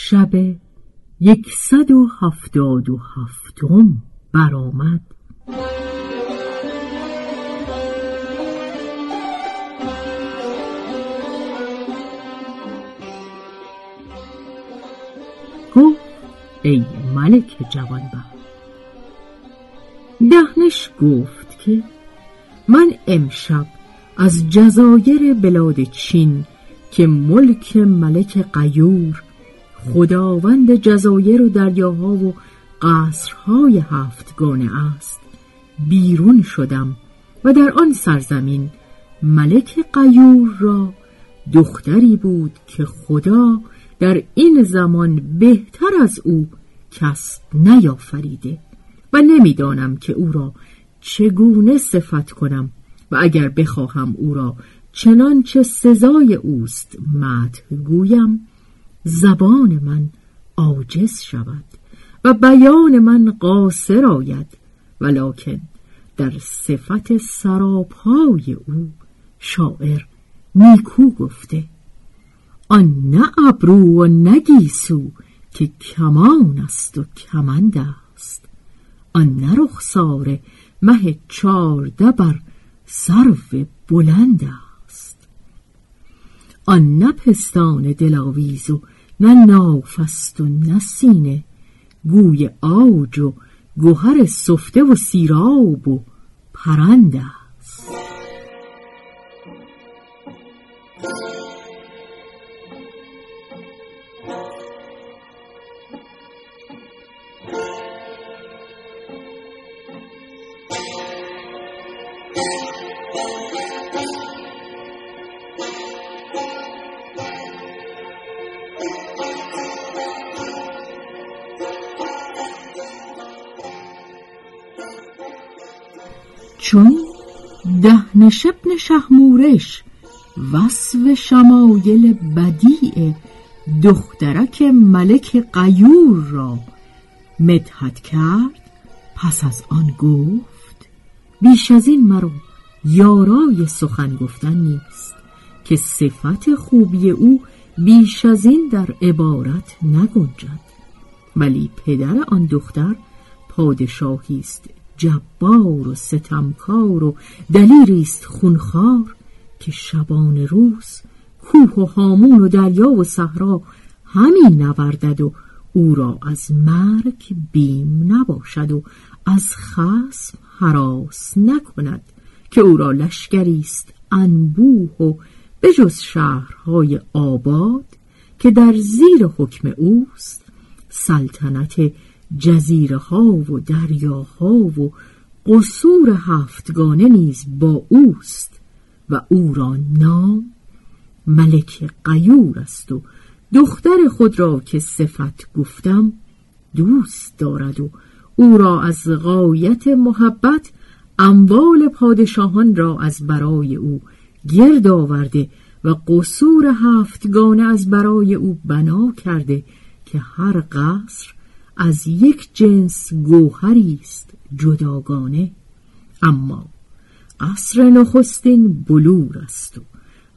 شب یکصد و هفتاد و هفتم برآمد. گفت ای ملک جوانبخت دهنش گفت که من امشب از جزایر بلاد چین که ملک ملک قیور خداوند جزایر و دریاها و قصرهای هفتگانه است. بیرون شدم و در آن سرزمین ملک قیور را دختری بود که خدا در این زمان بهتر از او کس نیافریده و نمی‌دانم که او را چگونه صفت کنم و اگر بخواهم او را چنانچه سزای اوست مدح گویم. زبان من عاجز شود و بیان من قاصر آید ولکن در صفت سراپای او شاعر نیکو گفته آن نه ابرو و نه گیسو که کمان است و کمند است آن نه رخسار مه چارده بر سرو بلند است آن نه پستان دلاویز و نه نافست و نه سینه گوی آج و گوهر سفته و سیراب و پرنده چون دهنش ابن شهمورش وصف شمایل بدیع دخترک ملک قیور را مدحت کرد پس از آن گفت بیش از این مرو یارای سخن گفتن نیست که صفت خوبی او بیش از این در عبارت نگنجد. ولی پدر آن دختر پادشاهی است جبار و ستمکار و دلیری است خونخوار که شبان روز کوه و هامون و دریا و صحرا همین نوردد و او را از مرگ بیم نباشد و از خسم حراس نکند که او را لشکری است انبوه و بجز شهرهای آباد که در زیر حکم اوست سلطنت جزیره ها و دریاها و قصور هفتگانه نیز با اوست و او را نام ملک قیور است و دختر خود را که صفت گفتم دوست دارد و او را از غایت محبت اموال پادشاهان را از برای او گرد آورده و قصور هفتگانه از برای او بنا کرده که هر قصر از یک جنس گوهری است جداگانه اما قصر نخستین بلور است و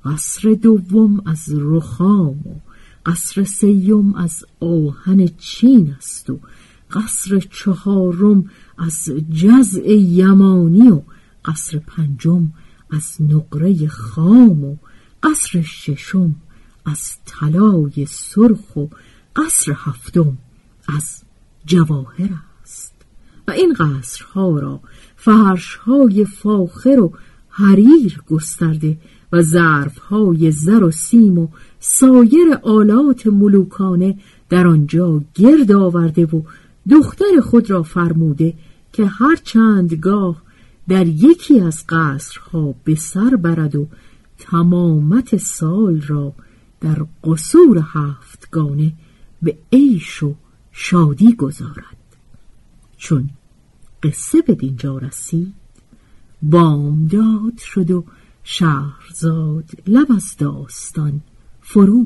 قصر دوم از رخام و قصر سیم از آهن چین است و قصر چهارم از جزع یمانی و قصر پنجم از نقره خام و قصر ششم از طلای سرخ و قصر هفتم از جواهر است. و این قصرها را فرشهای فاخر و حریر گسترده و ظرفهای زر و سیم و سایر آلات ملوکانه در آنجا گرد آورده و دختر خود را فرموده که هر چند گاه در یکی از قصرها به سر برد و تمامت سال را در قصور هفتگانه به عیش و شادی گذارد. چون قصه به دینجا رسید بامداد شد و شهرزاد لب از داستان فرو